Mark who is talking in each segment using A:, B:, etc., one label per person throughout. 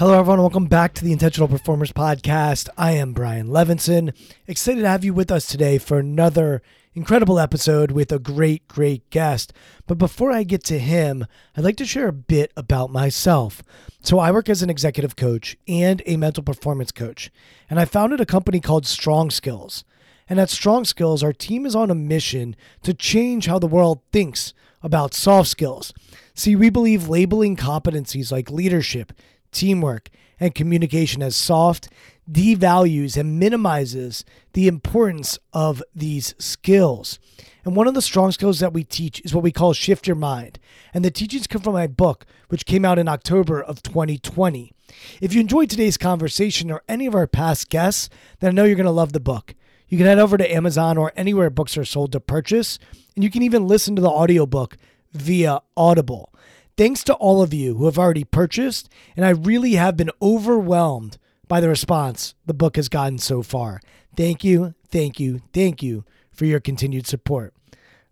A: Hello, everyone. Welcome back to the Intentional Performers Podcast. I am Brian Levenson. Excited to have you with us today for another incredible episode with a great, great guest. But before I get to him, I'd like to share a bit about myself. So, I work as an executive coach and a mental performance coach, and I founded a company called Strong Skills. And at Strong Skills, our team is on a mission to change how the world thinks about soft skills. See, we believe labeling competencies like leadership, teamwork, and communication as soft devalues and minimizes the importance of these skills. And one of the strong skills that we teach is what we call shift your mind. And the teachings come from my book, which came out in October of 2020. If you enjoyed today's conversation or any of our past guests, then I know you're going to love the book. You can head over to Amazon or anywhere books are sold to purchase, and you can even listen to the audiobook via Audible. Thanks to all of you who have already purchased, and I really have been overwhelmed by the response the book has gotten so far. Thank you, thank you, thank you for your continued support.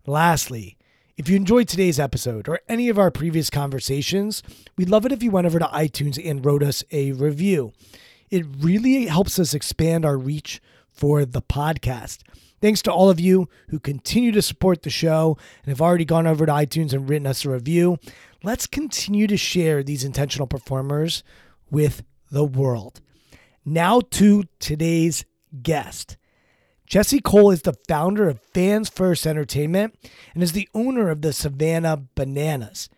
A: Lastly, if you enjoyed today's episode or any of our previous conversations, we'd love it if you went over to iTunes and wrote us a review. It really helps us expand our reach for the podcast. Thanks to all of you who continue to support the show and have already gone over to iTunes and written us a review let's continue to share these intentional performers with the world. Now to today's guest. Jesse Cole is the founder of Fans First Entertainment and is the owner of the Savannah Bananas.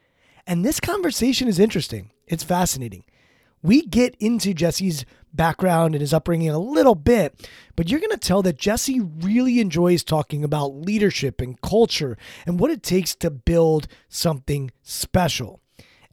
A: And this conversation is interesting. It's fascinating. We get into Jesse's background and his upbringing a little bit, but you're going to tell that Jesse really enjoys talking about leadership and culture and what it takes to build something special.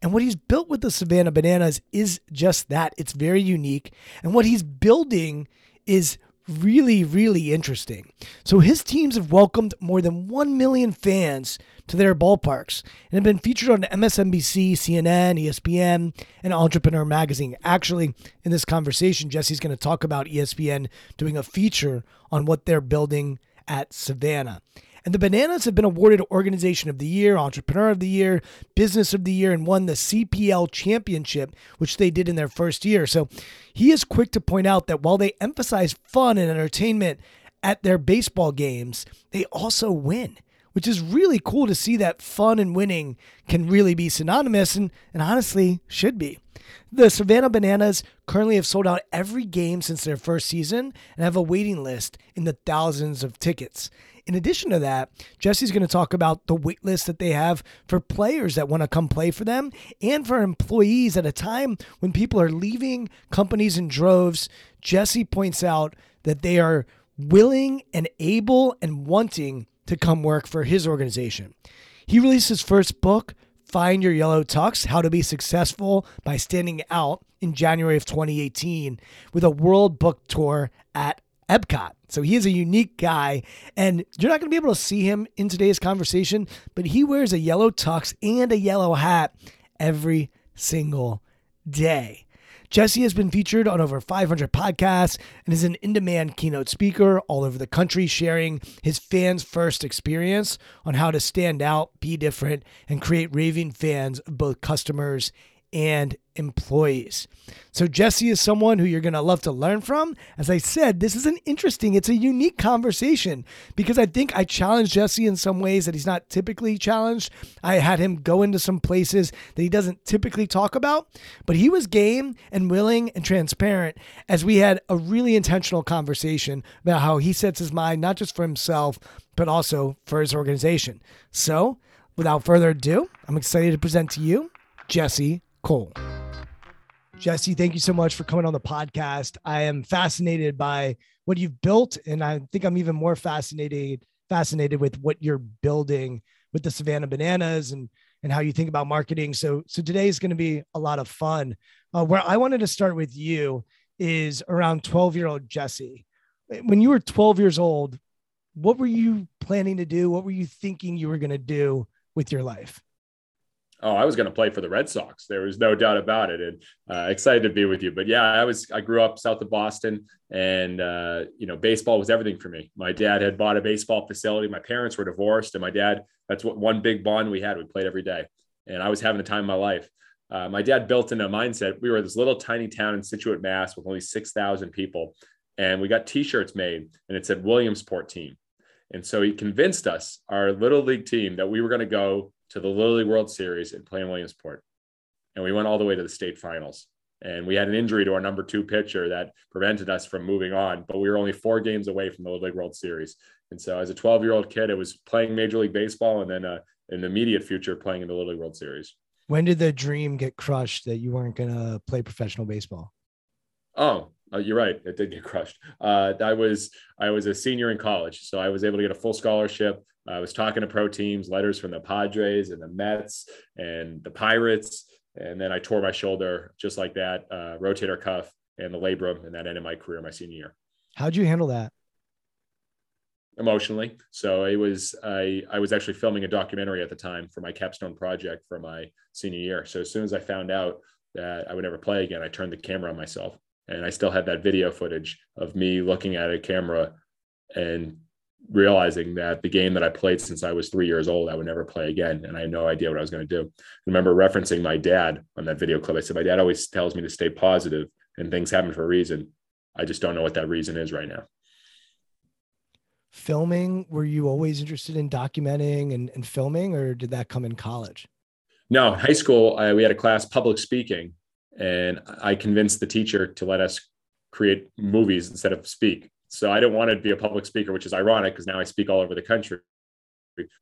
A: And what he's built with the Savannah Bananas is just that. It's very unique. And what he's building is really, really interesting. So his teams have welcomed more than 1 million fans to their ballparks and have been featured on MSNBC, CNN, ESPN, and Entrepreneur Magazine. Actually, in this conversation, Jesse's going to talk about ESPN doing a feature on what they're building at Savannah. And the Bananas have been awarded Organization of the Year, Entrepreneur of the Year, Business of the Year, and won the CPL Championship, which they did in their first year. So he is quick to point out that while they emphasize fun and entertainment at their baseball games, they also win which is really cool to see that fun and winning can really be synonymous and, and honestly should be. The Savannah Bananas currently have sold out every game since their first season and have a waiting list in the thousands of tickets. In addition to that, Jesse's going to talk about the wait list that they have for players that want to come play for them and for employees at a time when people are leaving companies in droves. Jesse points out that they are willing and able and wanting to come work for his organization. He released his first book, Find Your Yellow Tux How to Be Successful by Standing Out, in January of 2018 with a world book tour at Epcot. So he is a unique guy, and you're not going to be able to see him in today's conversation, but he wears a yellow tux and a yellow hat every single day. Jesse has been featured on over 500 podcasts and is an in demand keynote speaker all over the country, sharing his fans' first experience on how to stand out, be different, and create raving fans of both customers and employees. So Jesse is someone who you're going to love to learn from. As I said, this is an interesting, it's a unique conversation because I think I challenged Jesse in some ways that he's not typically challenged. I had him go into some places that he doesn't typically talk about, but he was game and willing and transparent as we had a really intentional conversation about how he sets his mind not just for himself, but also for his organization. So, without further ado, I'm excited to present to you Jesse Cole. Jesse, thank you so much for coming on the podcast. I am fascinated by what you've built, and I think I'm even more fascinated fascinated with what you're building with the Savannah Bananas and and how you think about marketing. So so today is going to be a lot of fun. Uh, where I wanted to start with you is around 12 year old Jesse. When you were 12 years old, what were you planning to do? What were you thinking you were going to do with your life?
B: Oh, I was going to play for the Red Sox. There was no doubt about it, and uh, excited to be with you. But yeah, I was. I grew up south of Boston, and uh, you know, baseball was everything for me. My dad had bought a baseball facility. My parents were divorced, and my dad. That's what one big bond we had. We played every day, and I was having the time of my life. Uh, my dad built in a mindset. We were this little tiny town in Scituate, Mass, with only six thousand people, and we got T-shirts made, and it said Williamsport team. And so he convinced us, our little league team, that we were going to go to the Little League World Series in Plain Williamsport. And we went all the way to the state finals. And we had an injury to our number two pitcher that prevented us from moving on, but we were only four games away from the Little League World Series. And so, as a 12 year old kid, it was playing Major League Baseball and then uh, in the immediate future, playing in the Little League World Series.
A: When did the dream get crushed that you weren't going to play professional baseball?
B: Oh, uh, you're right. It did get crushed. Uh, I was I was a senior in college, so I was able to get a full scholarship. I was talking to pro teams, letters from the Padres and the Mets and the Pirates. And then I tore my shoulder just like that, uh, rotator cuff and the labrum. And that ended my career my senior year.
A: How'd you handle that?
B: Emotionally. So it was, I, I was actually filming a documentary at the time for my capstone project for my senior year. So as soon as I found out that I would never play again, I turned the camera on myself. And I still had that video footage of me looking at a camera and realizing that the game that I played since I was three years old, I would never play again. And I had no idea what I was going to do. I remember referencing my dad on that video clip. I said, My dad always tells me to stay positive and things happen for a reason. I just don't know what that reason is right now.
A: Filming, were you always interested in documenting and, and filming, or did that come in college?
B: No, high school, I, we had a class public speaking, and I convinced the teacher to let us create movies instead of speak. So I didn't want to be a public speaker, which is ironic because now I speak all over the country.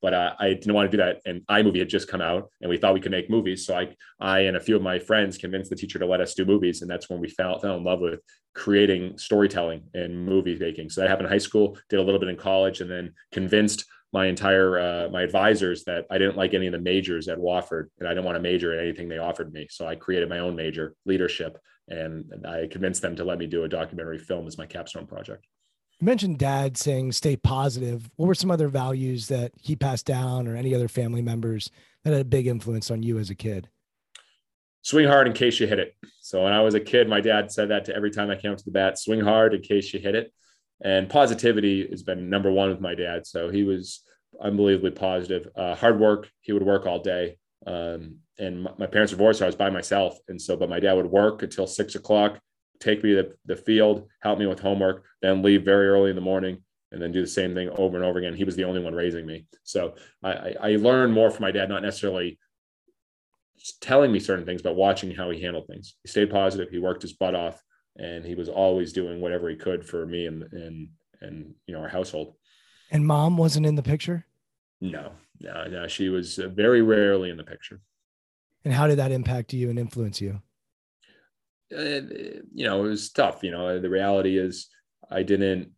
B: But uh, I didn't want to do that. And iMovie had just come out, and we thought we could make movies. So I, I and a few of my friends convinced the teacher to let us do movies, and that's when we fell, fell in love with creating storytelling and movie making. So that happened in high school, did a little bit in college, and then convinced my entire uh, my advisors that I didn't like any of the majors at Wofford, and I didn't want to major in anything they offered me. So I created my own major, leadership, and I convinced them to let me do a documentary film as my capstone project.
A: You mentioned dad saying stay positive. What were some other values that he passed down or any other family members that had a big influence on you as a kid?
B: Swing hard in case you hit it. So when I was a kid, my dad said that to every time I came up to the bat, swing hard in case you hit it. And positivity has been number one with my dad. So he was unbelievably positive. Uh, hard work. He would work all day. Um, and my, my parents divorced, so I was by myself. And so, but my dad would work until six o'clock, take me to the, the field, help me with homework, then leave very early in the morning, and then do the same thing over and over again. He was the only one raising me. So I, I learned more from my dad, not necessarily telling me certain things, but watching how he handled things. He stayed positive. He worked his butt off, and he was always doing whatever he could for me and and and you know our household.
A: And mom wasn't in the picture.
B: No, no, no. She was very rarely in the picture.
A: And how did that impact you and influence you?
B: uh, you know, it was tough. You know, the reality is I didn't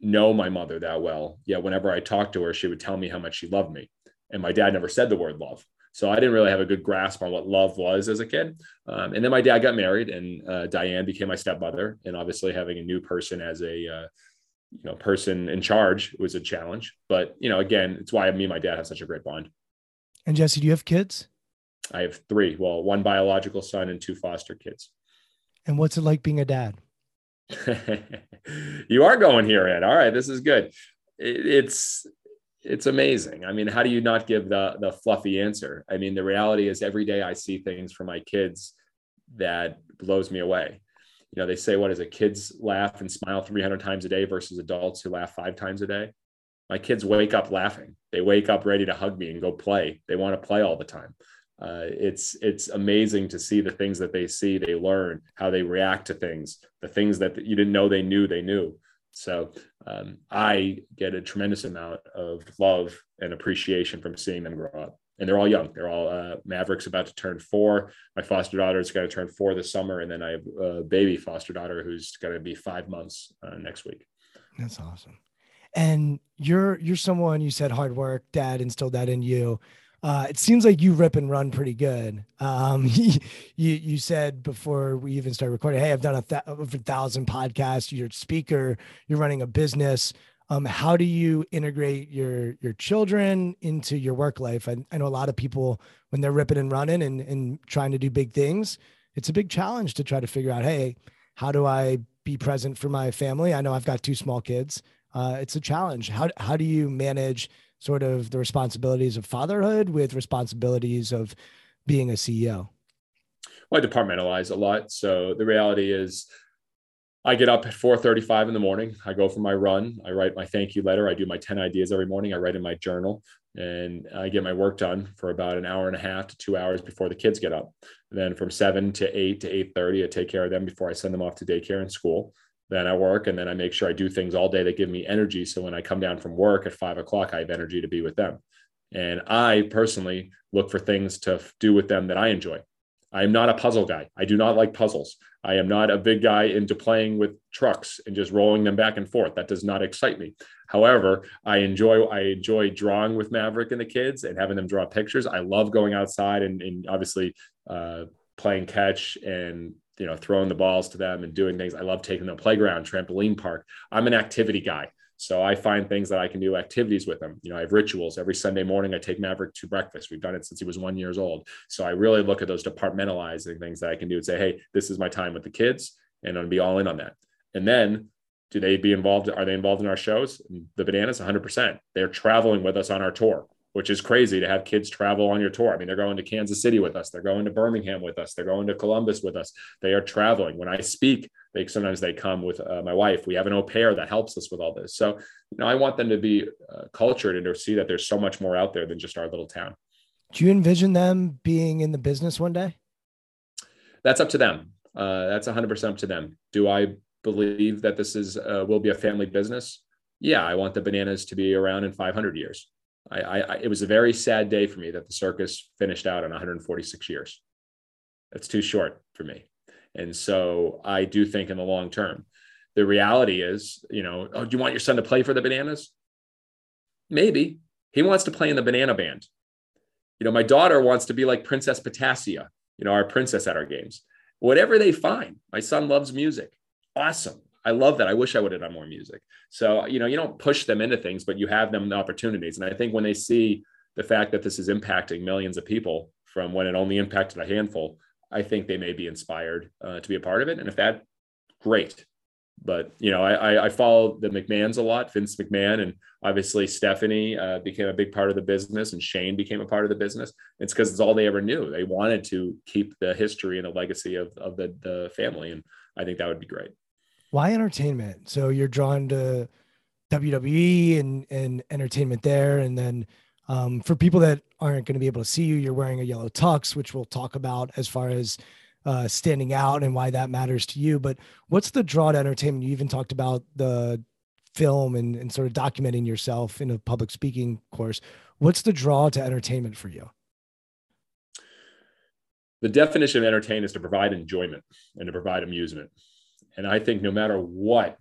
B: know my mother that well. Yet whenever I talked to her, she would tell me how much she loved me. And my dad never said the word love. So I didn't really have a good grasp on what love was as a kid. Um, and then my dad got married, and uh, Diane became my stepmother. And obviously, having a new person as a uh, you know person in charge was a challenge. But you know, again, it's why me and my dad have such a great bond.
A: And Jesse, do you have kids?
B: I have three. Well, one biological son and two foster kids.
A: And what's it like being a dad?
B: you are going here, Ed. All right, this is good. It's it's amazing. I mean, how do you not give the the fluffy answer? I mean, the reality is every day I see things for my kids that blows me away. You know, they say what is it? Kids laugh and smile 300 times a day versus adults who laugh five times a day. My kids wake up laughing. They wake up ready to hug me and go play. They want to play all the time. Uh, it's it's amazing to see the things that they see, they learn, how they react to things, the things that you didn't know they knew they knew. So um, I get a tremendous amount of love and appreciation from seeing them grow up. And they're all young. They're all uh, Maverick's about to turn four. My foster daughter is going to turn four this summer, and then I have a baby foster daughter who's going to be five months uh, next week.
A: That's awesome. And you're you're someone you said hard work. Dad instilled that in you. Uh, it seems like you rip and run pretty good. Um, you you said before we even started recording, hey, I've done a th- over thousand podcasts. You're a speaker. You're running a business. Um, how do you integrate your your children into your work life? I, I know a lot of people when they're ripping and running and, and trying to do big things, it's a big challenge to try to figure out, hey, how do I be present for my family? I know I've got two small kids. Uh, it's a challenge. How how do you manage sort of the responsibilities of fatherhood with responsibilities of being a CEO?
B: Well, I departmentalize a lot. So the reality is I get up at 4:35 in the morning. I go for my run. I write my thank you letter. I do my 10 ideas every morning. I write in my journal and I get my work done for about an hour and a half to 2 hours before the kids get up. And then from 7 to 8 to 8:30 I take care of them before I send them off to daycare and school then I work and then I make sure I do things all day that give me energy. So when I come down from work at five o'clock, I have energy to be with them. And I personally look for things to do with them that I enjoy. I am not a puzzle guy. I do not like puzzles. I am not a big guy into playing with trucks and just rolling them back and forth. That does not excite me. However, I enjoy I enjoy drawing with Maverick and the kids and having them draw pictures. I love going outside and, and obviously uh, playing catch and you know throwing the balls to them and doing things. I love taking them playground trampoline park. I'm an activity guy so i find things that i can do activities with them. You know i have rituals. Every sunday morning i take maverick to breakfast. We've done it since he was one years old. So i really look at those departmentalizing things that i can do and say hey this is my time with the kids and i'm be all in on that. And then do they be involved are they involved in our shows? The bananas 100% they're traveling with us on our tour which is crazy to have kids travel on your tour. I mean, they're going to Kansas City with us, they're going to Birmingham with us, they're going to Columbus with us. They are traveling. When I speak, they sometimes they come with uh, my wife. We have an au pair that helps us with all this. So, you know, I want them to be uh, cultured and to see that there's so much more out there than just our little town.
A: Do you envision them being in the business one day?
B: That's up to them. Uh, that's 100% up to them. Do I believe that this is uh, will be a family business? Yeah, I want the bananas to be around in 500 years. I, I, it was a very sad day for me that the circus finished out on 146 years. That's too short for me. And so I do think in the long term, the reality is, you know, oh, do you want your son to play for the bananas? Maybe he wants to play in the banana band. You know, my daughter wants to be like Princess Potassia, you know, our princess at our games. Whatever they find, my son loves music. Awesome. I love that. I wish I would have done more music. So, you know, you don't push them into things, but you have them the opportunities. And I think when they see the fact that this is impacting millions of people from when it only impacted a handful, I think they may be inspired uh, to be a part of it. And if that, great. But you know, I, I follow the McMahons a lot, Vince McMahon, and obviously Stephanie uh, became a big part of the business, and Shane became a part of the business. It's because it's all they ever knew. They wanted to keep the history and the legacy of of the the family, and I think that would be great
A: why entertainment? So you're drawn to WWE and and entertainment there, and then um, for people that aren't going to be able to see you, you're wearing a yellow tux, which we'll talk about as far as uh, standing out and why that matters to you. But what's the draw to entertainment? You even talked about the film and, and sort of documenting yourself in a public speaking course. What's the draw to entertainment for you?
B: The definition of entertain is to provide enjoyment and to provide amusement. And I think no matter what,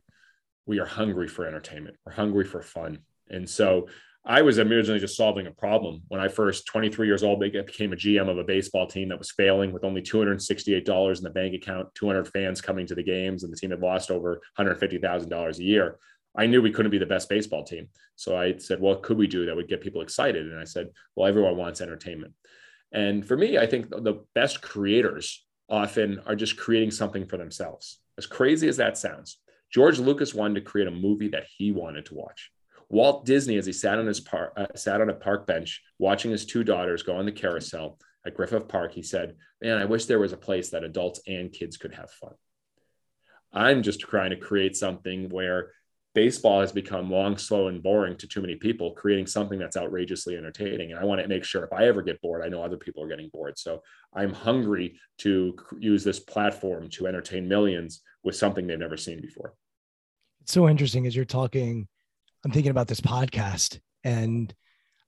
B: we are hungry for entertainment. We're hungry for fun. And so I was originally just solving a problem when I first, 23 years old, became a GM of a baseball team that was failing with only $268 in the bank account, 200 fans coming to the games, and the team had lost over $150,000 a year. I knew we couldn't be the best baseball team. So I said, what could we do that would get people excited? And I said, well, everyone wants entertainment. And for me, I think the best creators often are just creating something for themselves. As crazy as that sounds, George Lucas wanted to create a movie that he wanted to watch. Walt Disney, as he sat on his park, uh, sat on a park bench watching his two daughters go on the carousel at Griffith Park, he said, "Man, I wish there was a place that adults and kids could have fun." I'm just trying to create something where baseball has become long, slow, and boring to too many people, creating something that's outrageously entertaining. And I want to make sure if I ever get bored, I know other people are getting bored. So I'm hungry to use this platform to entertain millions with something they've never seen before.
A: It's so interesting as you're talking. I'm thinking about this podcast, and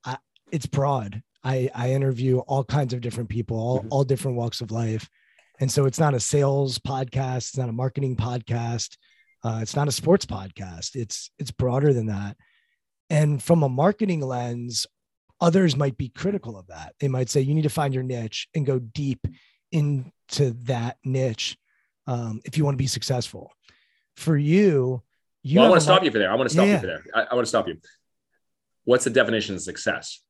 A: I, it's broad. I, I interview all kinds of different people, all, mm-hmm. all different walks of life. And so it's not a sales podcast, it's not a marketing podcast, uh, it's not a sports podcast. It's it's broader than that. And from a marketing lens, others might be critical of that. They might say you need to find your niche and go deep into that niche um, if you want to be successful. For you, you
B: well, I want to stop you for there. I want to stop yeah. you for there. I, I want to stop you. What's the definition of success?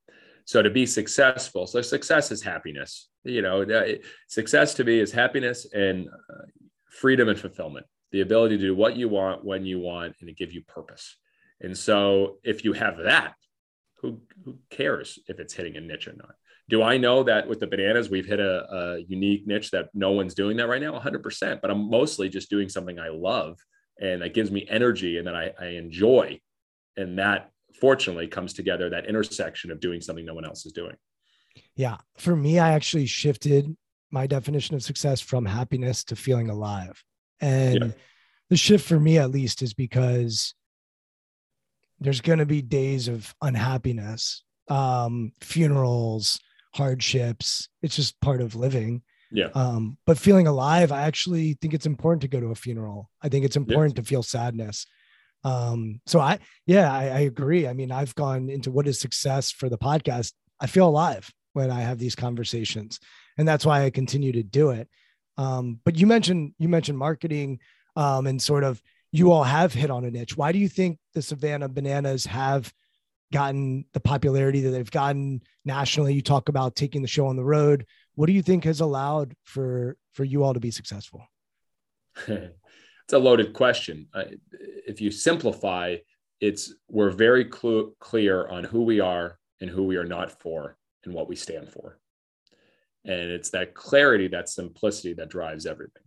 B: So to be successful, so success is happiness. You know, success to me is happiness and uh, freedom and fulfillment. The ability to do what you want when you want and to give you purpose. And so if you have that, who who cares if it's hitting a niche or not? Do I know that with the bananas we've hit a, a unique niche that no one's doing that right now? 100%. But I'm mostly just doing something I love and that gives me energy and that I, I enjoy. And that fortunately comes together that intersection of doing something no one else is doing.
A: Yeah. For me, I actually shifted my definition of success from happiness to feeling alive. And yeah. the shift for me, at least, is because there's going to be days of unhappiness, um, funerals, hardships. It's just part of living.
B: Yeah.
A: Um, but feeling alive, I actually think it's important to go to a funeral. I think it's important to feel sadness. Um, so I, yeah, I, I agree. I mean, I've gone into what is success for the podcast. I feel alive when I have these conversations, and that's why I continue to do it. Um, but you mentioned you mentioned marketing um, and sort of you all have hit on a niche. Why do you think the Savannah Bananas have gotten the popularity that they've gotten nationally? You talk about taking the show on the road. What do you think has allowed for for you all to be successful?
B: it's a loaded question. Uh, if you simplify, it's we're very cl- clear on who we are and who we are not for and what we stand for. And it's that clarity, that simplicity that drives everything.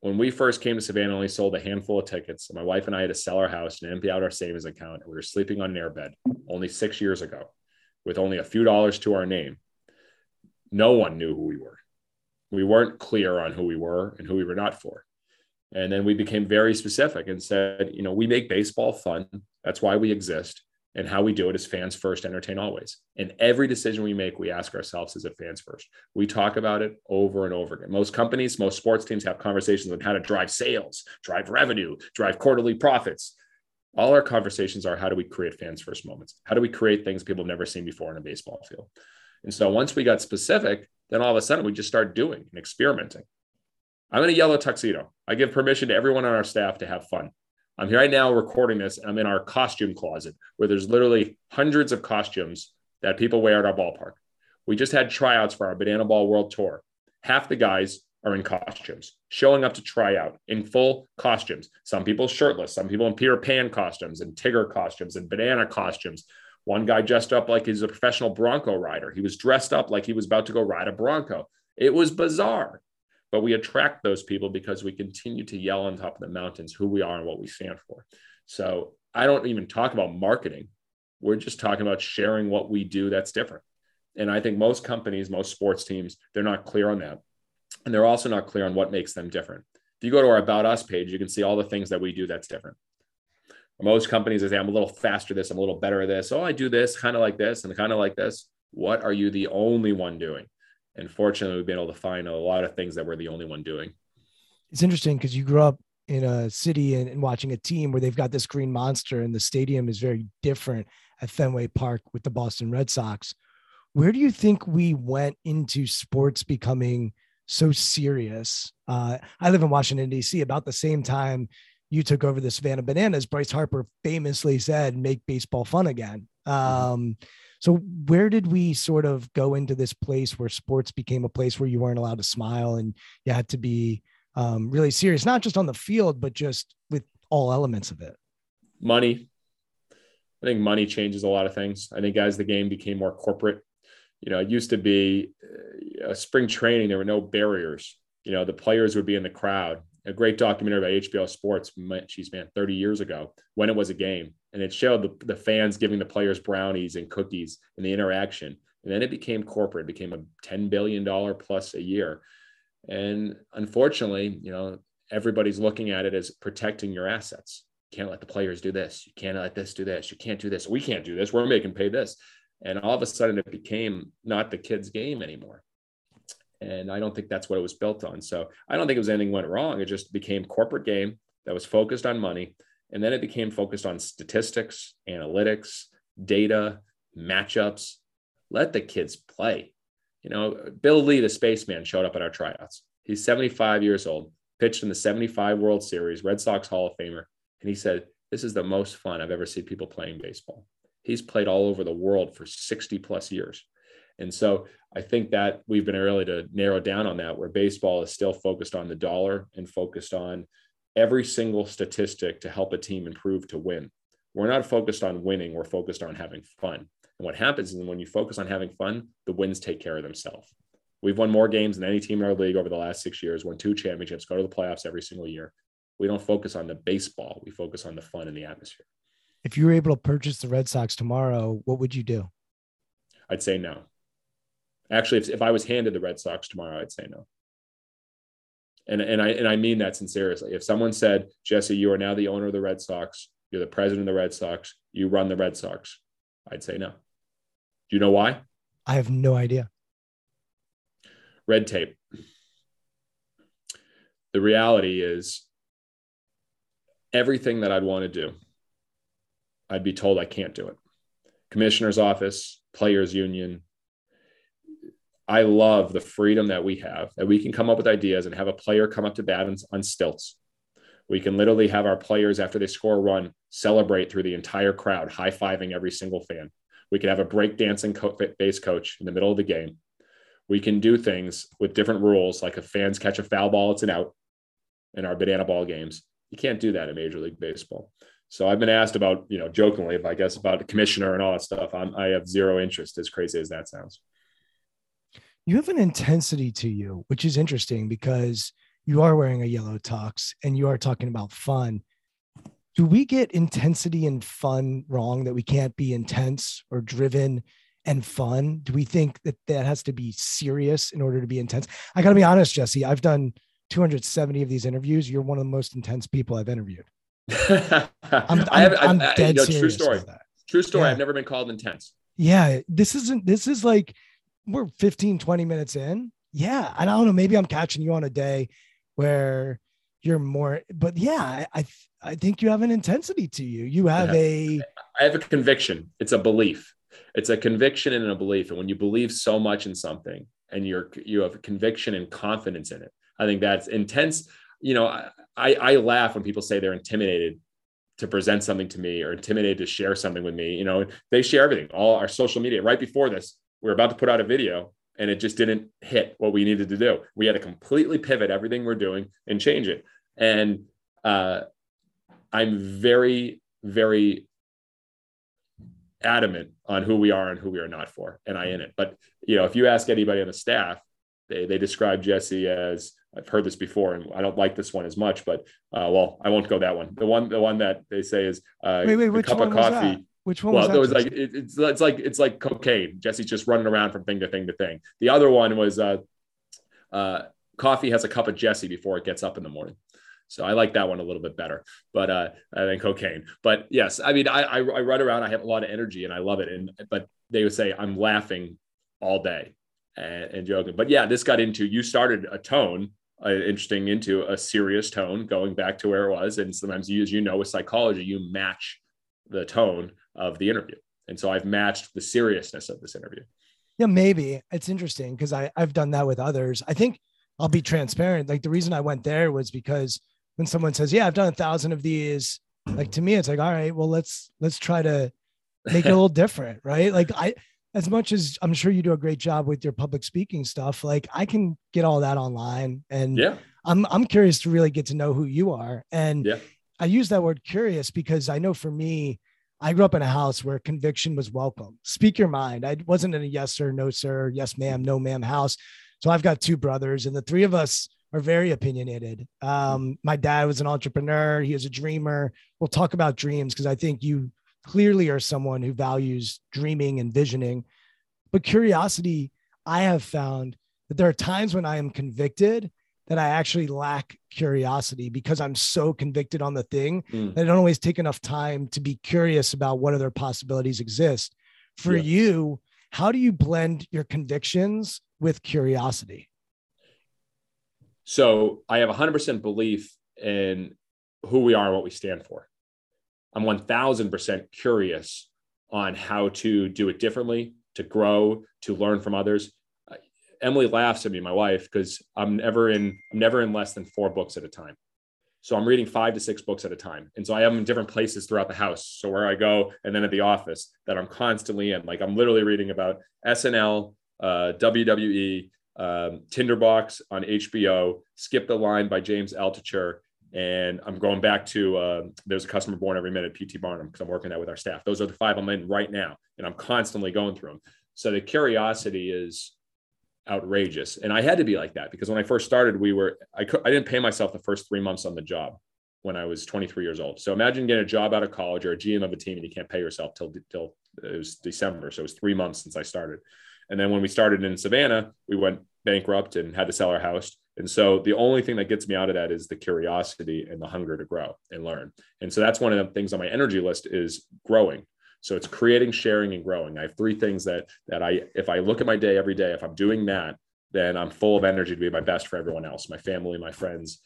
B: When we first came to Savannah, only sold a handful of tickets. My wife and I had to sell our house and empty out our savings account. And we were sleeping on an airbed only six years ago with only a few dollars to our name. No one knew who we were. We weren't clear on who we were and who we were not for. And then we became very specific and said, you know, we make baseball fun. That's why we exist. And how we do it is fans first, entertain always. And every decision we make, we ask ourselves, is it fans first? We talk about it over and over again. Most companies, most sports teams have conversations on how to drive sales, drive revenue, drive quarterly profits. All our conversations are how do we create fans first moments? How do we create things people have never seen before in a baseball field? And so once we got specific, then all of a sudden we just start doing and experimenting. I'm in a yellow tuxedo. I give permission to everyone on our staff to have fun. I'm here right now recording this. I'm in our costume closet where there's literally hundreds of costumes that people wear at our ballpark. We just had tryouts for our Banana Ball World Tour. Half the guys are in costumes, showing up to try out in full costumes. Some people shirtless, some people in Peter Pan costumes and Tigger costumes and banana costumes. One guy dressed up like he's a professional Bronco rider. He was dressed up like he was about to go ride a Bronco. It was bizarre. But we attract those people because we continue to yell on top of the mountains who we are and what we stand for. So I don't even talk about marketing. We're just talking about sharing what we do that's different. And I think most companies, most sports teams, they're not clear on that. And they're also not clear on what makes them different. If you go to our About Us page, you can see all the things that we do that's different. Most companies say, I'm a little faster this, I'm a little better at this. Oh, I do this kind of like this and kind of like this. What are you the only one doing? And fortunately we've been able to find a lot of things that we're the only one doing.
A: It's interesting because you grew up in a city and, and, watching a team where they've got this green monster and the stadium is very different at fenway park with the boston red sox. Where do you think we went into sports becoming so serious? Uh, i live in washington d.c about the same time you took over the savannah bananas bryce harper famously said make baseball fun again Um, so where did we sort of go into this place where sports became a place where you weren't allowed to smile and you had to be um, really serious, not just on the field, but just with all elements of it?
B: Money. I think money changes a lot of things. I think as the game became more corporate, you know, it used to be uh, spring training, there were no barriers. You know, the players would be in the crowd. A great documentary by HBO Sports, geez, man, 30 years ago, when it was a game. And it showed the, the fans giving the players brownies and cookies and the interaction. And then it became corporate, it became a $10 billion plus a year. And unfortunately, you know, everybody's looking at it as protecting your assets. You can't let the players do this. You can't let this do this. You can't do this. We can't do this. We're making pay this. And all of a sudden, it became not the kids' game anymore. And I don't think that's what it was built on. So I don't think it was anything went wrong. It just became corporate game that was focused on money. And then it became focused on statistics, analytics, data, matchups. Let the kids play. You know, Bill Lee, the spaceman, showed up at our tryouts. He's 75 years old, pitched in the 75 World Series, Red Sox Hall of Famer. And he said, This is the most fun I've ever seen people playing baseball he's played all over the world for 60 plus years. And so I think that we've been early to narrow down on that, where baseball is still focused on the dollar and focused on every single statistic to help a team improve to win. We're not focused on winning, we're focused on having fun. And what happens is when you focus on having fun, the wins take care of themselves. We've won more games than any team in our league over the last six years, won two championships, go to the playoffs every single year. We don't focus on the baseball, we focus on the fun and the atmosphere
A: if you were able to purchase the Red Sox tomorrow, what would you do?
B: I'd say no. Actually, if, if I was handed the Red Sox tomorrow, I'd say no. And, and I and I mean that sincerely. If someone said, Jesse, you are now the owner of the Red Sox, you're the president of the Red Sox, you run the Red Sox, I'd say no. Do you know why?
A: I have no idea.
B: Red tape. The reality is everything that I'd want to do I'd be told I can't do it. Commissioner's office, players union. I love the freedom that we have that we can come up with ideas and have a player come up to bat on, stilts. We can literally have our players after they score a run celebrate through the entire crowd, high fiving every single fan. We can have a break dancing co- base coach in the middle of the game. We can do things with different rules, like if fans catch a foul ball, it's an out in our banana ball games. You can't do that in Major League Baseball. So I've been asked about, you know, jokingly, if I guess, about the commissioner and all that stuff. I'm, I have zero interest, as crazy as that sounds.
A: You have an intensity to you, which is interesting because you are wearing a yellow tux and you are talking about fun. Do we get intensity and fun wrong that we can't be intense or driven and fun? Do we think that that has to be serious in order to be intense? I got to be honest, Jesse, I've done 270 of these interviews. You're one of the most intense people I've interviewed.
B: I'm, I'm, I have, I'm, I'm dead you know, True story. True story. Yeah. I've never been called intense.
A: Yeah. This isn't, this is like, we're 15, 20 minutes in. Yeah. And I don't know, maybe I'm catching you on a day where you're more, but yeah, I, I think you have an intensity to you. You have a,
B: I have a conviction. It's a belief. It's a conviction and a belief. And when you believe so much in something and you're, you have conviction and confidence in it, I think that's intense. You know, I, I laugh when people say they're intimidated to present something to me or intimidated to share something with me. You know, they share everything, all our social media. Right before this, we are about to put out a video and it just didn't hit what we needed to do. We had to completely pivot everything we're doing and change it. And uh, I'm very, very adamant on who we are and who we are not for, and I in it. But you know, if you ask anybody on the staff, they they describe Jesse as I've heard this before, and I don't like this one as much, but uh, well, I won't go that one. The one, the one that they say is uh,
A: wait, wait, which cup of coffee. Which one? Well,
B: was, was like it, it's it's like it's like cocaine. Jesse's just running around from thing to thing to thing. The other one was uh, uh, coffee has a cup of Jesse before it gets up in the morning. So I like that one a little bit better, but uh, than cocaine. But yes, I mean, I, I, I run around. I have a lot of energy and I love it. And but they would say I'm laughing all day and, and joking. But yeah, this got into you started a tone uh, interesting into a serious tone, going back to where it was. And sometimes, you, as you know, with psychology, you match the tone of the interview. And so I've matched the seriousness of this interview.
A: Yeah, maybe it's interesting because I I've done that with others. I think I'll be transparent. Like the reason I went there was because when someone says, "Yeah, I've done a thousand of these," like to me, it's like, all right, well, let's let's try to make it a little different, right? Like I, as much as I'm sure you do a great job with your public speaking stuff, like I can get all that online and
B: Yeah.
A: I'm I'm curious to really get to know who you are. And
B: Yeah.
A: I use that word curious because I know for me, I grew up in a house where conviction was welcome. Speak your mind. I wasn't in a yes sir, no sir, yes ma'am, no ma'am house. So I've got two brothers, and the three of us are very opinionated. Um, my dad was an entrepreneur. He was a dreamer. We'll talk about dreams because I think you clearly are someone who values dreaming and visioning. But curiosity, I have found that there are times when I am convicted that I actually lack curiosity because I'm so convicted on the thing
B: Mm.
A: that I don't always take enough time to be curious about what other possibilities exist. For
B: Yeah.
A: you, how do you blend your convictions with curiosity?
B: So I have 100% belief in who we are and what we stand for. I'm 1000% curious on how to do it differently, to grow, to learn from others. Emily laughs at me, my wife, because I'm never in I'm never in less than four books at a time. So I'm reading five to six books at a time. And so I have them in different places throughout the house. So where I go and then at the office that I'm constantly in. Like I'm literally reading about SNL, uh, WWE, um, Tinderbox on HBO, Skip the Line by James Altucher. And I'm going back to uh, There's a Customer Born Every Minute, PT Barnum, because I'm working that with our staff. Those are the five I'm in right now. And I'm constantly going through them. So the curiosity is outrageous. And I had to be like that because when I first started, we were, I, I didn't pay myself the first three months on the job when I was 23 years old. So imagine getting a job out of college or a GM of a team and you can't pay yourself till, till uh, it was December. So it was three months since I started. And then when we started in Savannah, we went bankrupt and had to sell our house. And so the only thing that gets me out of that is the curiosity and the hunger to grow and learn. And so that's one of the things on my energy list is growing. So it's creating, sharing, and growing. I have three things that that I, if I look at my day every day, if I'm doing that, then I'm full of energy to be my best for everyone else, my family, my friends,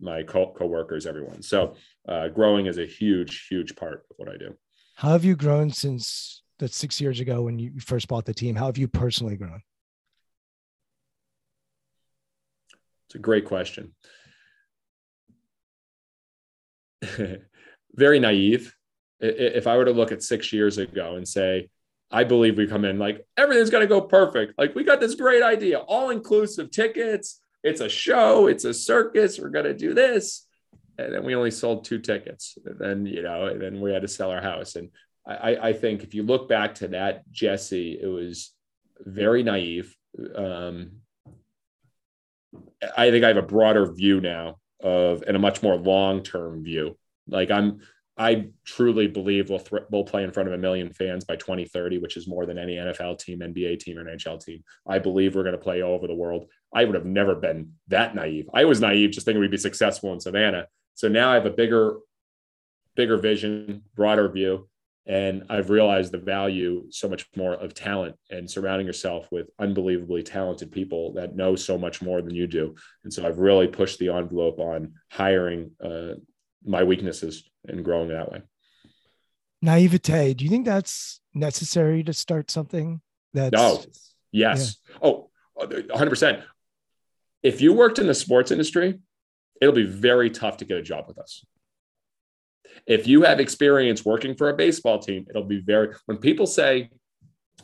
B: my co- coworkers, everyone. So uh, growing is a huge, huge part of what I do.
A: How have you grown since that six years ago when you first bought the team? How have you personally grown?
B: It's a great question. Very naive. If I were to look at six years ago and say, I believe we come in like everything's going to go perfect. Like we got this great idea, all inclusive tickets. It's a show, it's a circus. We're going to do this. And then we only sold two tickets. And then, you know, then we had to sell our house. And I, I- think if you look back to that, Jesse, it was very naive. Um, I think I have a broader view now of and a much more long-term view. Like I'm, I truly believe we'll thr we'll play in front of a million fans by 2030, which is more than any NFL team, NBA team, or NHL team. I believe we're going to play all over the world. I would have never been that naive. I was naive, just thinking we'd be successful in Savannah. So now I have a bigger, bigger vision, broader view, and I've realized the value so much more of talent and surrounding yourself with unbelievably talented people that know so much more than you do. And so I've really pushed the envelope on hiring uh, my weaknesses and growing that way.
A: Naivete. Do you think that's necessary to start something? That's
B: No. Yes. Oh, 100%. If you worked in the sports industry, it'll be very tough to get a job with us. If you have experience working for a baseball team, it'll be very, when people say,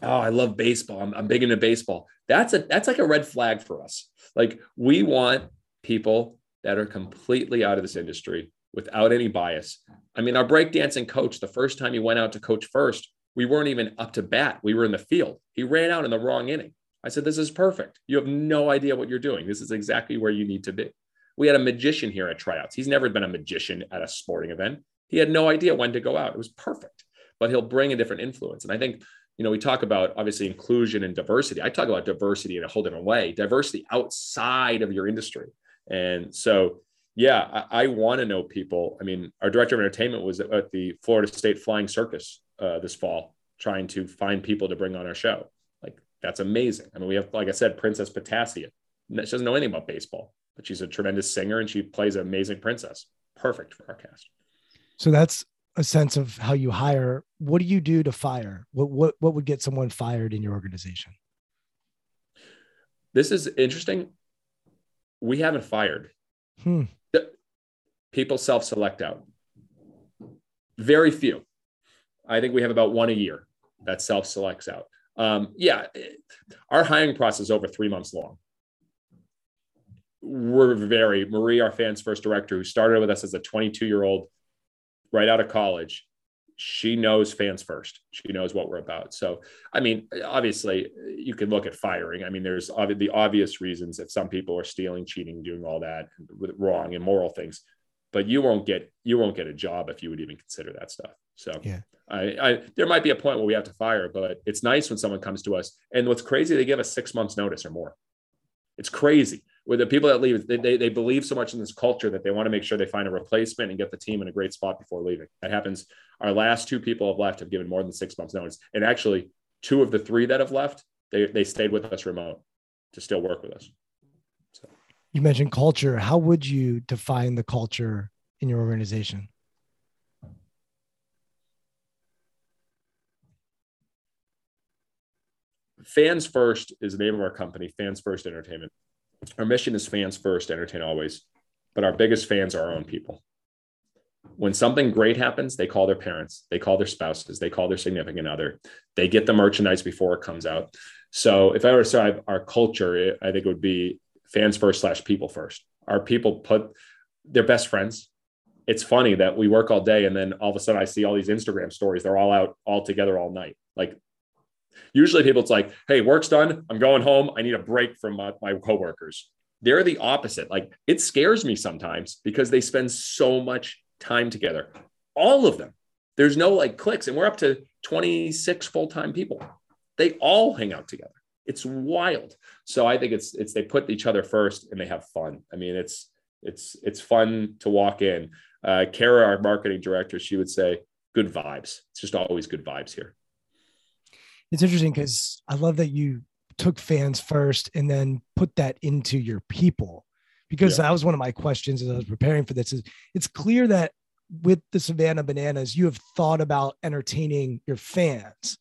B: Oh, I love baseball. I'm, I'm big into baseball. That's a, that's like a red flag for us. Like we want people that are completely out of this industry without any bias. I mean, our breakdancing coach, the first time he went out to coach first, we weren't even up to bat. We were in the field. He ran out in the wrong inning. I said, This is perfect. You have no idea what you're doing. This is exactly where you need to be. We had a magician here at tryouts. He's never been a magician at a sporting event. He had no idea when to go out. It was perfect, but he'll bring a different influence. And I think, you know, we talk about obviously inclusion and diversity. I talk about diversity in a whole different way, diversity outside of your industry. And so, yeah, I, I want to know people. I mean, our director of entertainment was at the Florida State Flying Circus uh, this fall, trying to find people to bring on our show. Like, that's amazing. I mean, we have, like I said, Princess Potassia. She doesn't know anything about baseball, but she's a tremendous singer and she plays an amazing princess. Perfect for our cast.
A: So that's a sense of how you hire. What do you do to fire? What what what would get someone fired in your organization?
B: This is interesting. We haven't fired.
A: Hmm.
B: People self select out. Very few. I think we have about one a year that self selects out. Um, yeah, our hiring process is over three months long. We're very, Marie, our fans first director, who started with us as a 22 year old right out of college, she knows fans first. She knows what we're about. So, I mean, obviously, you can look at firing. I mean, there's the obvious reasons that some people are stealing, cheating, doing all that wrong, immoral things. But you won't get you won't get a job if you would even consider that stuff. So, yeah. I, I there might be a point where we have to fire, but it's nice when someone comes to us. And what's crazy, they give us six months notice or more. It's crazy with the people that leave, they, they, they, believe so much in this culture that they want to make sure they find a replacement and get the team in a great spot before leaving. That happens. Our last two people have left have given more than six months notice. And actually, two of the three that have left, they, they stayed with us remote to still work with us.
A: You mentioned culture. How would you define the culture in your organization?
B: Fans First is the name of our company, Fans First Entertainment our mission is fans first, entertain always, but our biggest fans are our own people. When something great happens, they call their parents, they call their spouses, they call their significant other, they get the merchandise before it comes out. So if I were to describe our culture, I think it would be fans first slash people first. Our people put their best friends. It's funny that we work all day and then all of a sudden I see all these Instagram stories. They're all out all together all night. Like Usually people, it's like, hey, work's done. I'm going home. I need a break from my, my coworkers. They're the opposite. Like it scares me sometimes because they spend so much time together. All of them. There's no like clicks. And we're up to 26 full-time people. They all hang out together. It's wild. So I think it's it's they put each other first and they have fun. I mean, it's it's it's fun to walk in. Uh, Kara, our marketing director, she would say, good vibes. It's just always good vibes here
A: it's interesting because I love that you took fans first and then put that into your people because yeah. that was one of my questions as I was preparing for this is it's clear that with the Savannah Bananas, you have thought about entertaining your fans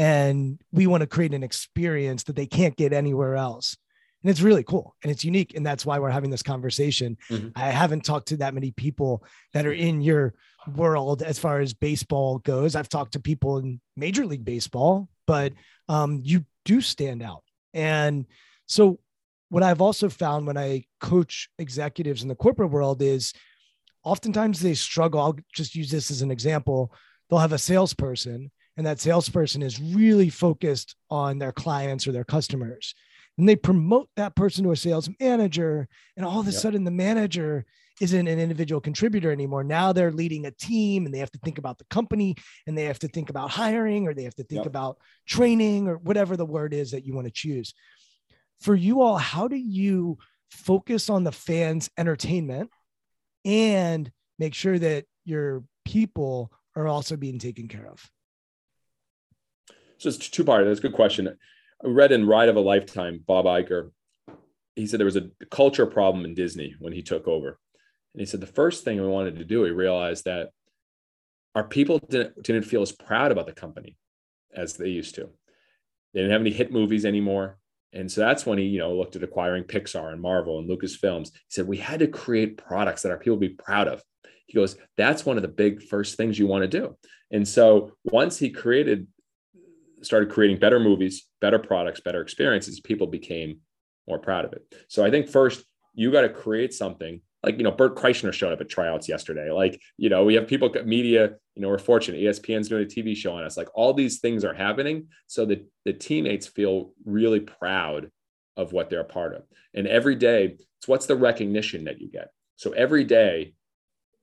A: and we want to create an experience that they can't get anywhere else. And it's really cool and it's unique. And that's why we're having this conversation. Mm-hmm. I haven't talked to that many people that are in your world as far as baseball goes. I've talked to people in Major League Baseball, but um, you do stand out. And so, what I've also found when I coach executives in the corporate world is oftentimes they struggle. I'll just use this as an example. They'll have a salesperson, and that salesperson is really focused on their clients or their customers. And they promote that person to a sales manager, and all of a yep. sudden, the manager isn't an individual contributor anymore. Now they're leading a team and they have to think about the company and they have to think about hiring or they have to think yep. about training or whatever the word is that you want to choose. For you all, how do you focus on the fans' entertainment and make sure that your people are also being taken care of?
B: So it's two part. That's a good question. I read in Ride of a Lifetime, Bob Iger, he said there was a culture problem in Disney when he took over. And he said the first thing we wanted to do, we realized that our people didn't, didn't feel as proud about the company as they used to. They didn't have any hit movies anymore. And so that's when he, you know, looked at acquiring Pixar and Marvel and Lucasfilms. He said, we had to create products that our people would be proud of. He goes, that's one of the big first things you want to do. And so once he created, started creating better movies, better products, better experiences, people became more proud of it. So I think first you got to create something like you know Bert Kreischer showed up at tryouts yesterday. Like you know we have people media. You know we're fortunate. ESPN's doing a TV show on us. Like all these things are happening, so that the teammates feel really proud of what they're a part of. And every day, it's what's the recognition that you get. So every day,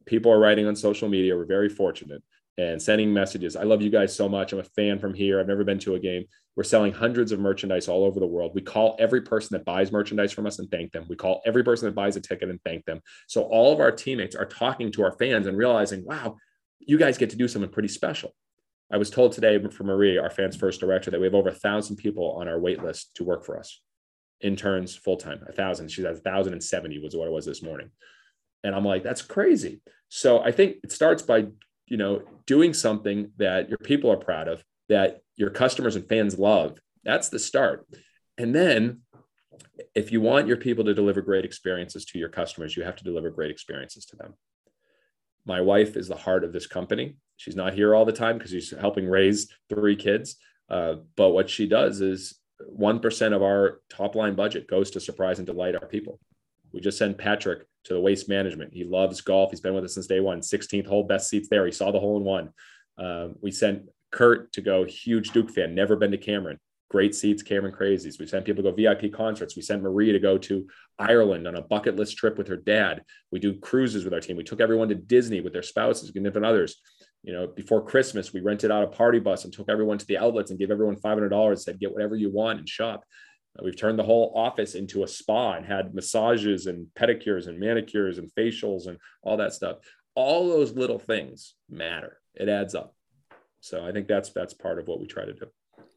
B: people are writing on social media. We're very fortunate and sending messages. I love you guys so much. I'm a fan from here. I've never been to a game. We're selling hundreds of merchandise all over the world. We call every person that buys merchandise from us and thank them. We call every person that buys a ticket and thank them. So all of our teammates are talking to our fans and realizing, wow, you guys get to do something pretty special. I was told today from Marie, our fans first director, that we have over a thousand people on our wait list to work for us, interns full time. A thousand. She said a thousand and seventy was what it was this morning, and I'm like, that's crazy. So I think it starts by you know doing something that your people are proud of that your customers and fans love that's the start and then if you want your people to deliver great experiences to your customers you have to deliver great experiences to them My wife is the heart of this company. She's not here all the time because she's helping raise three kids. Uh, but what she does is 1% of our top line budget goes to surprise and delight our people. We just sent Patrick to the waste management. He loves golf. He's been with us since day one. 16th hole, best seats there. He saw the hole in one. Um, we sent Kurt to go, huge Duke fan, never been to Cameron. Great seats, Cameron Crazies. We sent people to go VIP concerts. We sent Marie to go to Ireland on a bucket list trip with her dad. We do cruises with our team. We took everyone to Disney with their spouses, significant others. You know, before Christmas, we rented out a party bus and took everyone to the outlets and gave everyone $500, said, get whatever you want and shop. Uh, we've turned the whole office into a spa and had massages and pedicures and manicures and facials and all that stuff. All those little things matter. It adds up. So I think that's that's part of what we try to do.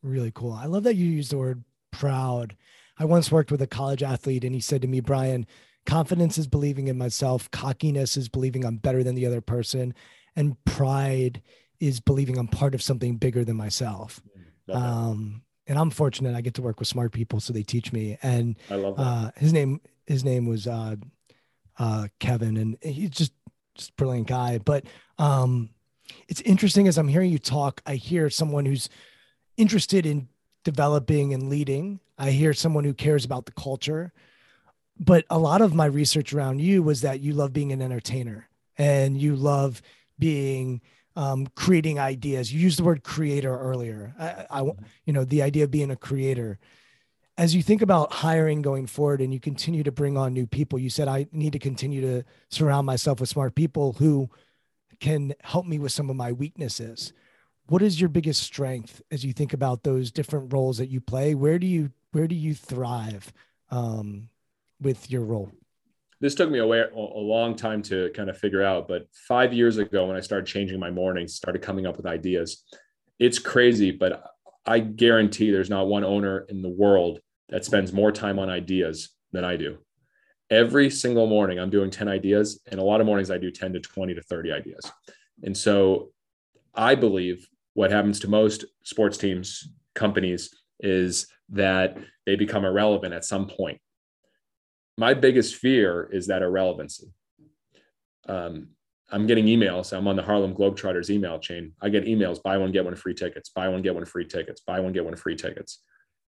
A: Really cool. I love that you use the word proud. I once worked with a college athlete and he said to me, Brian, confidence is believing in myself, cockiness is believing I'm better than the other person, and pride is believing I'm part of something bigger than myself. Um, and I'm fortunate I get to work with smart people, so they teach me. And
B: I love that.
A: Uh, his name his name was uh, uh, Kevin, and he's just just brilliant guy. But um, it's interesting as I'm hearing you talk. I hear someone who's interested in developing and leading. I hear someone who cares about the culture. But a lot of my research around you was that you love being an entertainer and you love being um, creating ideas. You used the word creator earlier. I, I, you know, the idea of being a creator. As you think about hiring going forward, and you continue to bring on new people, you said I need to continue to surround myself with smart people who can help me with some of my weaknesses. What is your biggest strength as you think about those different roles that you play? Where do you where do you thrive um, with your role?
B: This took me a, way, a long time to kind of figure out. But five years ago, when I started changing my mornings, started coming up with ideas, it's crazy, but I guarantee there's not one owner in the world that spends more time on ideas than I do. Every single morning, I'm doing 10 ideas, and a lot of mornings I do 10 to 20 to 30 ideas. And so I believe what happens to most sports teams, companies, is that they become irrelevant at some point my biggest fear is that irrelevancy. Um, I'm getting emails. I'm on the Harlem Globetrotters email chain. I get emails buy one, get one free tickets, buy one, get one free tickets, buy one, get one free tickets.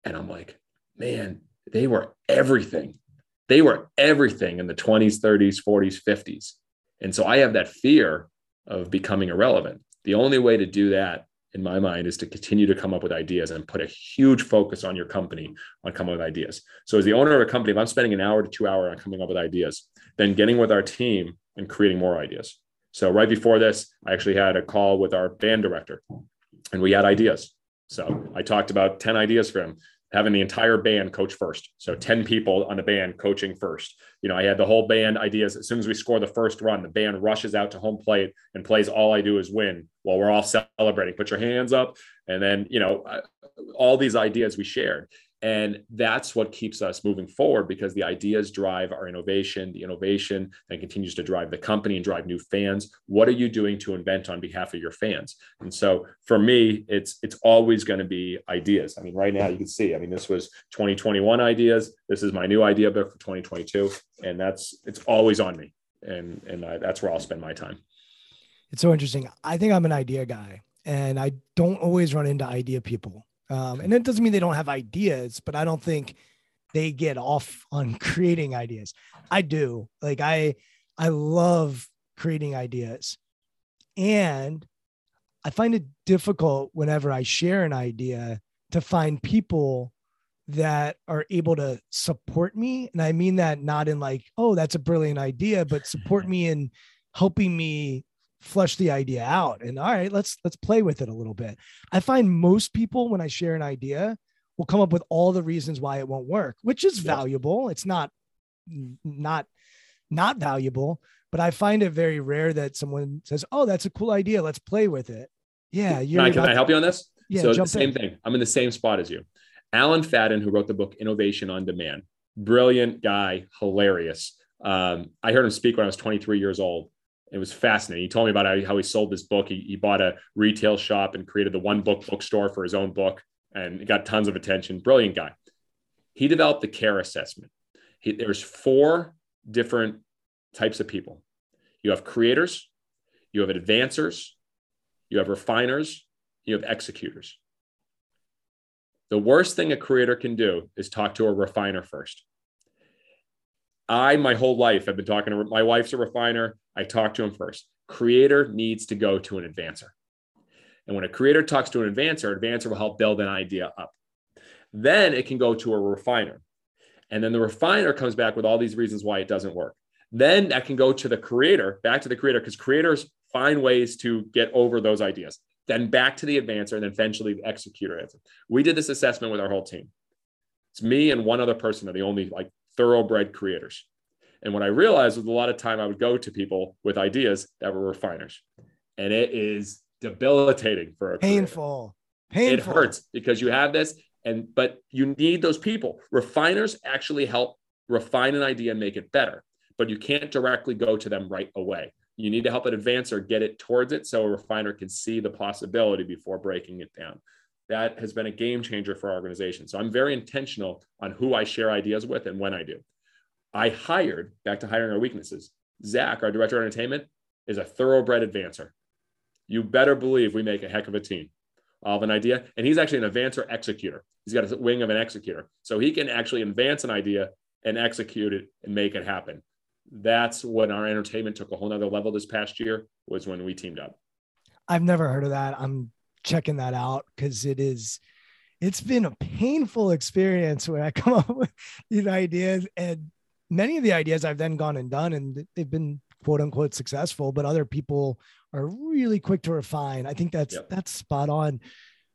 B: And I'm like, man, they were everything. They were everything in the 20s, 30s, 40s, 50s. And so I have that fear of becoming irrelevant. The only way to do that in my mind is to continue to come up with ideas and put a huge focus on your company on coming up with ideas. So as the owner of a company, if I'm spending an hour to two hour on coming up with ideas, then getting with our team and creating more ideas. So right before this, I actually had a call with our band director and we had ideas. So I talked about 10 ideas for him having the entire band coach first. So 10 people on the band coaching first. You know, I had the whole band ideas. As soon as we score the first run, the band rushes out to home plate and plays All I Do Is Win while we're all celebrating. Put your hands up. And then, you know, all these ideas we shared. And that's what keeps us moving forward because the ideas drive our innovation. The innovation then continues to drive the company and drive new fans. What are you doing to invent on behalf of your fans? And so for me, it's it's always going to be ideas. I mean, right now you can see. I mean, this was 2021 ideas. This is my new idea book for 2022, and that's it's always on me, and and I, that's where I'll spend my time.
A: It's so interesting. I think I'm an idea guy, and I don't always run into idea people. Um, and it doesn't mean they don't have ideas, but I don't think they get off on creating ideas. I do. Like I I love creating ideas. And I find it difficult whenever I share an idea to find people that are able to support me. And I mean that not in like, oh, that's a brilliant idea, but support me in helping me flush the idea out and all right let's let's play with it a little bit. I find most people when i share an idea will come up with all the reasons why it won't work which is valuable. It's not not not valuable but i find it very rare that someone says oh that's a cool idea. Let's play with it. Yeah
B: can I, can I help you on this? Yeah, so the same in. thing. I'm in the same spot as you. Allen Fahden who wrote the book innovation on demand. Brilliant guy hilarious. Um, i heard him speak when i was 23 years old it was fascinating. He told me about how he sold this book. He, he bought a retail shop and created the one book bookstore for his own book and got tons of attention. Brilliant guy. He developed the care assessment. He, there's four different types of people. You have creators, you have advancers, you have refiners, you have executors. The worst thing a creator can do is talk to a refiner first. I, my whole life, have been talking to my wife's a refiner. I talk to him first. Creator needs to go to an advancer. And when a creator talks to an advancer, advancer will help build an idea up. Then it can go to a refiner. And then the refiner comes back with all these reasons why it doesn't work. Then that can go to the creator, back to the creator, because creators find ways to get over those ideas. Then back to the advancer, and then eventually the executor. We did this assessment with our whole team. It's me and one other person are the only like thoroughbred creators. And what I realized was a lot of time I would go to people with ideas that were refiners. And it is debilitating for a
A: painful. Painful.
B: It hurts because you have this and but you need those people. Refiners actually help refine an idea and make it better, but you can't directly go to them right away. You need to help an advancer get it towards it so a refiner can see the possibility before breaking it down. That has been a game changer for our organization. So I'm very intentional on who I share ideas with and when I do. I hired, back to hiring our weaknesses, Zach, our director of entertainment, is a thoroughbred advancer. You better believe we make a heck of a team of an idea. And he's actually an advancer executor. He's got a wing of an executor. So he can actually advance an idea and execute it and make it happen. That's when our entertainment took a whole nother level this past year was when we teamed up.
A: I've never heard of that. I'm checking that out because it is it's been a painful experience when I come up with these ideas and many of the ideas I've then gone and done and they've been quote unquote successful, but other people are really quick to refine. I think that's yep. that's spot on.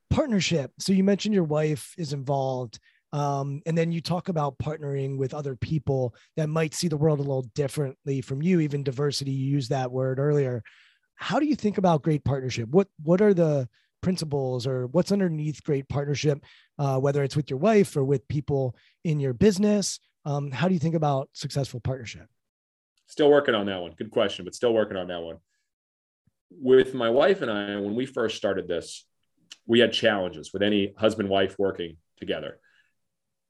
A: Partnership. So you mentioned your wife is involved. Um, and then you talk about partnering with other people that might see the world a little differently from you, even diversity. You used that word earlier. How do you think about great partnership? What what are the principles or what's underneath great partnership, uh, whether it's with your wife or with people in your business? Um, how do you think about successful partnership?
B: Still working on that one. Good question, but still working on that one. With my wife and I, when we first started this, we had challenges with any husband wife working together.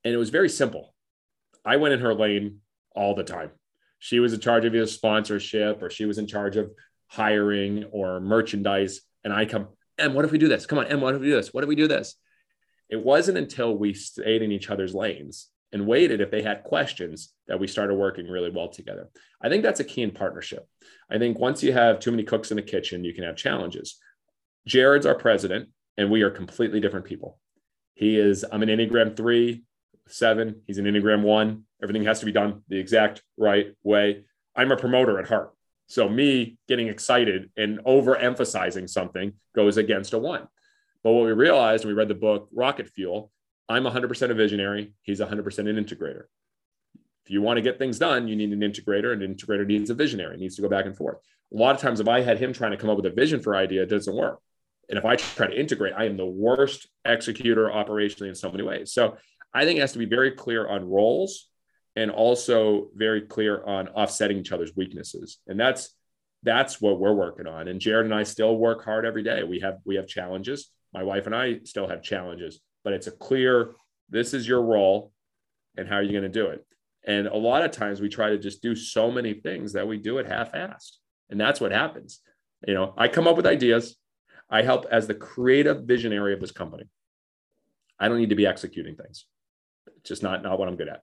B: And it was very simple. I went in her lane all the time. She was in charge of either sponsorship or she was in charge of hiring or merchandise. And I come, and what if we do this? Come on, and what if we do this? What if we do this? It wasn't until we stayed in each other's lanes and waited if they had questions that we started working really well together. I think that's a key in partnership. I think once you have too many cooks in the kitchen, you can have challenges. Jared's our president, and we are completely different people. He is, I'm an Enneagram three, seven. He's an Enneagram one. Everything has to be done the exact right way. I'm a promoter at heart. So, me getting excited and overemphasizing something goes against a one. But what we realized when we read the book Rocket Fuel I'm 100% a visionary. He's 100% an integrator. If you want to get things done, you need an integrator, an integrator needs a visionary. It needs to go back and forth. A lot of times, if I had him trying to come up with a vision for idea, it doesn't work. And if I try to integrate, I am the worst executor operationally in so many ways. So I think it has to be very clear on roles and also very clear on offsetting each other's weaknesses. And that's that's what we're working on. And Jared and I still work hard every day. We have we have challenges. My wife and I still have challenges but it's a clear this is your role and how are you going to do it? And a lot of times we try to just do so many things that we do it half-assed and that's what happens. You know i come up with ideas. I help as the creative visionary of this company. I don't need to be executing things. It's just not not what i'm good at.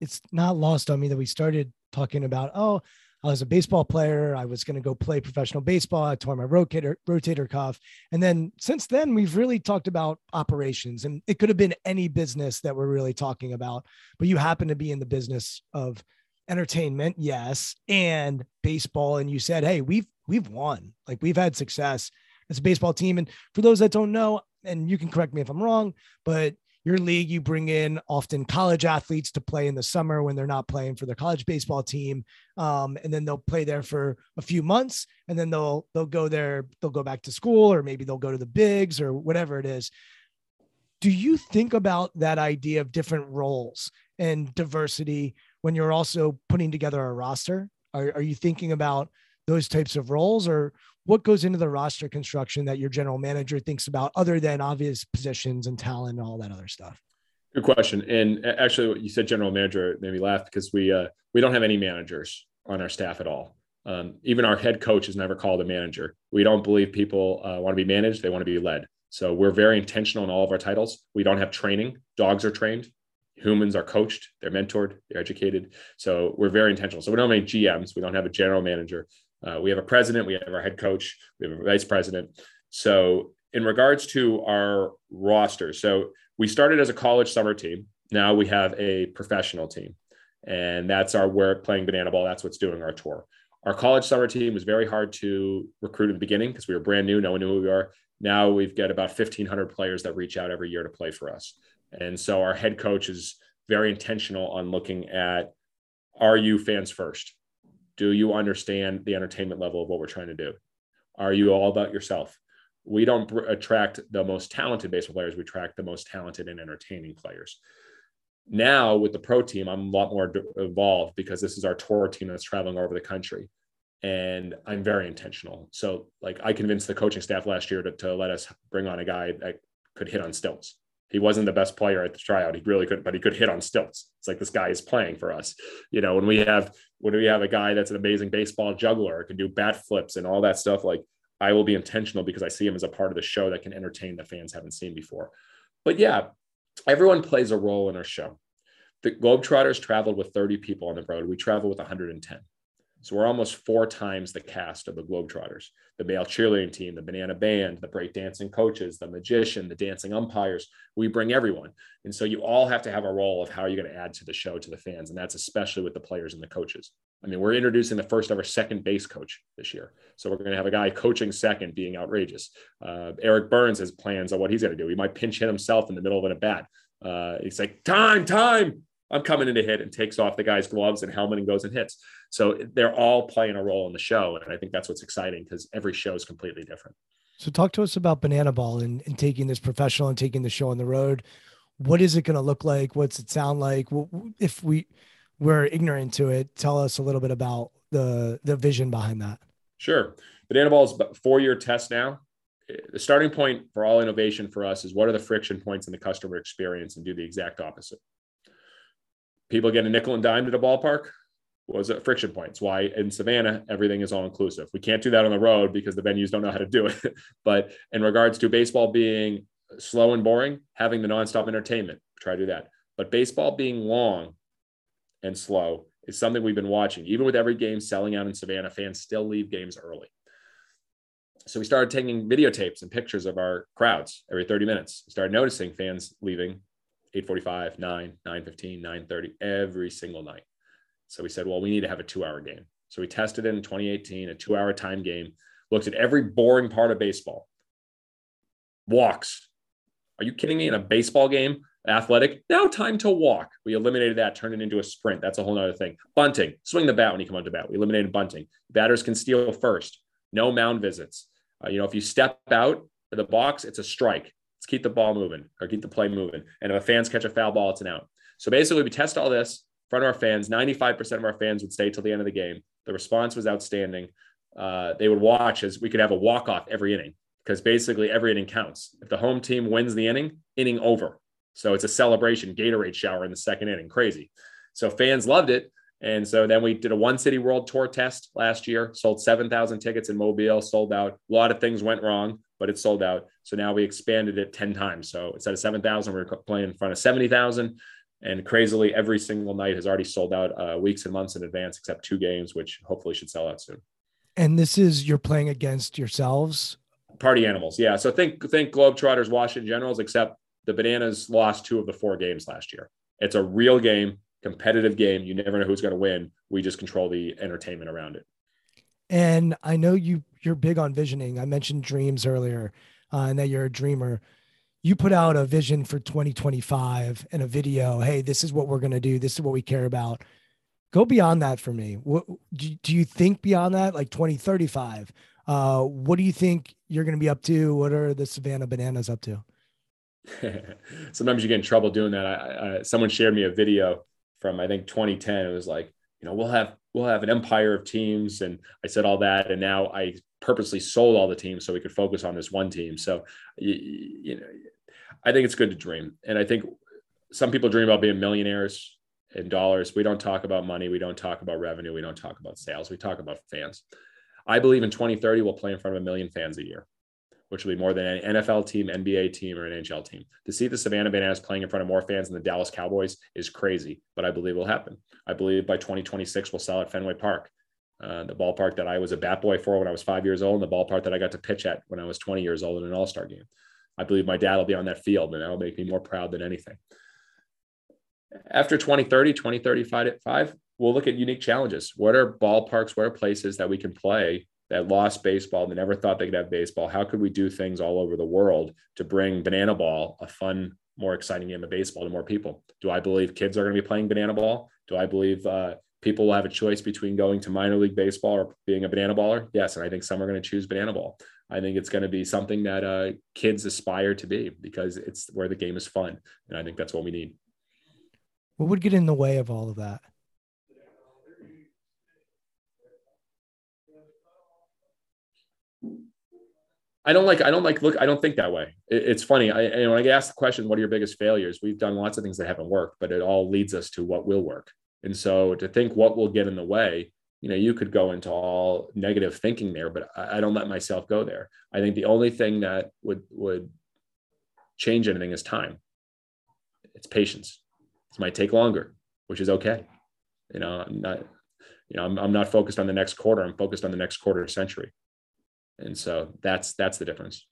A: It's not lost on me that we started talking about oh I was a baseball player. I was going to go play professional baseball. I tore my rotator rotator cuff, and then since then we've really talked about operations, and it could have been any business that we're really talking about. But you happen to be in the business of entertainment, yes, and baseball, and you said, "Hey, we've we've won. Like we've had success as a baseball team." And for those that don't know, and you can correct me if I'm wrong, but your league, you bring in often college athletes to play in the summer when they're not playing for their college baseball team, um, and then they'll play there for a few months, and then they'll they'll go there, they'll go back to school, or maybe they'll go to the bigs or whatever it is. Do you think about that idea of different roles and diversity when you're also putting together a roster? Are, are you thinking about those types of roles, or what goes into the roster construction that your general manager thinks about other than obvious positions and talent and all that other stuff
B: good question and actually what you said general manager made me laugh because we uh, we don't have any managers on our staff at all Um, even our head coach is never called a manager. We don't believe people uh, want to be managed; they want to be led. So we're very intentional in all of our titles. We don't have training. Dogs are trained. Humans are coached. They're mentored. They're educated. So we're very intentional. So we don't have any GMs. We don't have a general manager. Uh, we have a president. We have our head coach. We have a vice president. So in regards to our roster, so we started as a college summer team. Now we have a professional team, and that's our work playing banana ball. That's what's doing our tour. Our college summer team was very hard to recruit in the beginning because we were brand new. No one knew who we are. Now we've got about 1,500 players that reach out every year to play for us. And so our head coach is very intentional on looking at are you fans first? Do you understand the entertainment level of what we're trying to do? Are you all about yourself? We don't attract the most talented baseball players, we attract the most talented and entertaining players. Now with the pro team, I'm a lot more involved because this is our tour team that's traveling all over the country. And I'm very intentional. So, like, I convinced the coaching staff last year to, to let us bring on a guy that could hit on stilts. He wasn't the best player at the tryout. He really couldn't, but he could hit on stilts. It's like this guy is playing for us. You know, when we have when we have a guy that's an amazing baseball juggler, can do bat flips and all that stuff, like I will be intentional because I see him as a part of the show that can entertain the fans haven't seen before. But yeah, everyone plays a role in our show. The Globetrotters traveled with 30 people on the road. We travel with 110. So we're almost four times the cast of the Globetrotters the male cheerleading team, the banana band, the break dancing coaches, the magician, the dancing umpires. We bring everyone. And so you all have to have a role of how you're going to add to the show to the fans. And that's especially with the players and the coaches. I mean, we're introducing the first ever second base coach this year. So we're going to have a guy coaching second being outrageous. Uh, Eric Burns has plans on what he's going to do. He might pinch hit himself in the middle of an at bat. Uh, he's like, time, time. I'm coming in to hit and takes off the guy's gloves and helmet and goes and hits. So they're all playing a role in the show. And I think that's what's exciting because every show is completely different.
A: So talk to us about Banana Ball and, and taking this professional and taking the show on the road. What is it going to look like? What's it sound like? If we we're ignorant to it, tell us a little bit about the the vision behind that.
B: Sure. Banana Ball is a four year test now. Eh, the starting point for all innovation for us is what are the friction points in the customer experience and do the exact opposite people get a nickel and dime to the ballpark was it? Friction points. Why in savannah everything is all inclusive we can't do that on the road because the venues don't know how to do it. But in regards to baseball being slow and boring having the nonstop entertainment try to do that. But baseball being long and slow is something we've been watching. Even with every game selling out in savannah fans still leave games early. So we started taking videotapes and pictures of our crowds every 30 minutes. We started noticing fans leaving 8:45, 9, 9:15, 9:30 every single night. So we said, well, we need to have a 2-hour game. So we tested it in 2018, a 2-hour time game, looked at every boring part of baseball. Walks. Are you kidding me? In a baseball game, athletic, now time to walk. We eliminated that, turned it into a sprint. That's a whole other thing. Bunting, swing the bat when you come onto bat. We eliminated bunting. Batters can steal first. No mound visits. Uh, you know, if you step out of the box, it's a strike. Let's keep the ball moving or keep the play moving. And if a fans catch a foul ball, it's an out. So basically, we test all this in front of our fans. 95% of our fans would stay till the end of the game. The response was outstanding. Uh, they would watch as we could have a walk off every inning because basically every inning counts. If the home team wins the inning, inning over. So it's a celebration, Gatorade shower in the second inning. Crazy. So fans loved it. And so then we did a one city world tour test last year, sold 7,000 tickets in Mobile, sold out. A lot of things went wrong but it sold out. So now we expanded it 10 times. So instead of 7,000, we're playing in front of 70,000. And crazily, every single night has already sold out uh, weeks and months in advance, except two games, which hopefully should sell out soon.
A: And this is you're playing against yourselves?
B: Party animals. Yeah. So think, think Globetrotters, Washington Generals, except the Bananas lost two of the four games last year. It's a real game, competitive game. You never know who's going to win. We just control the entertainment around it.
A: And I know you you're big on visioning. I mentioned dreams earlier, uh, and that you're a dreamer. You put out a vision for 2025 and a video. Hey, this is what we're gonna do. This is what we care about. Go beyond that for me. What do, do you think beyond that, like 2035? Uh, what do you think you're gonna be up to? What are the Savannah Bananas up to?
B: Sometimes you get in trouble doing that. I, I, someone shared me a video from I think 2010. It was like, you know, we'll have we'll have an empire of teams. And I said all that. And now I purposely sold all the teams so we could focus on this one team. So, you, you know, I think it's good to dream. And I think some people dream about being millionaires in dollars. We don't talk about money. We don't talk about revenue. We don't talk about sales. We talk about fans. I believe in 2030, we'll play in front of a million fans a year, which will be more than an NFL team, NBA team, or an NHL team. To see the Savannah Bananas playing in front of more fans than the Dallas Cowboys is crazy, but I believe it will happen. I believe by 2026, we'll sell at Fenway Park. Uh, the ballpark that I was a bat boy for when I was five years old, and the ballpark that I got to pitch at when I was 20 years old in an all star game. I believe my dad will be on that field, and that'll make me more proud than anything. After 2030, 2035, we'll look at unique challenges. What are ballparks? What are places that we can play that lost baseball, that never thought they could have baseball? How could we do things all over the world to bring banana ball, a fun, more exciting game of baseball, to more people? Do I believe kids are going to be playing banana ball? Do I believe uh, people will have a choice between going to minor league baseball or being a banana baller? Yes, and I think some are going to choose banana ball. I think it's going to be something that uh, kids aspire to be because it's where the game is fun, and I think that's what we need.
A: What would get in the way of all of that?
B: I don't like, I don't like, look, I don't think that way. It, it's funny. I, and when I get asked the question, what are your biggest failures? We've done lots of things that haven't worked, but it all leads us to what will work. And so to think what will get in the way, you know, you could go into all negative thinking there, but I, I don't let myself go there. I think the only thing that would, would change anything is time. It's patience. It might take longer, which is okay. You know, I'm not, you know, I'm, I'm not focused on the next quarter. I'm focused on the next quarter century. And so that's, that's the difference.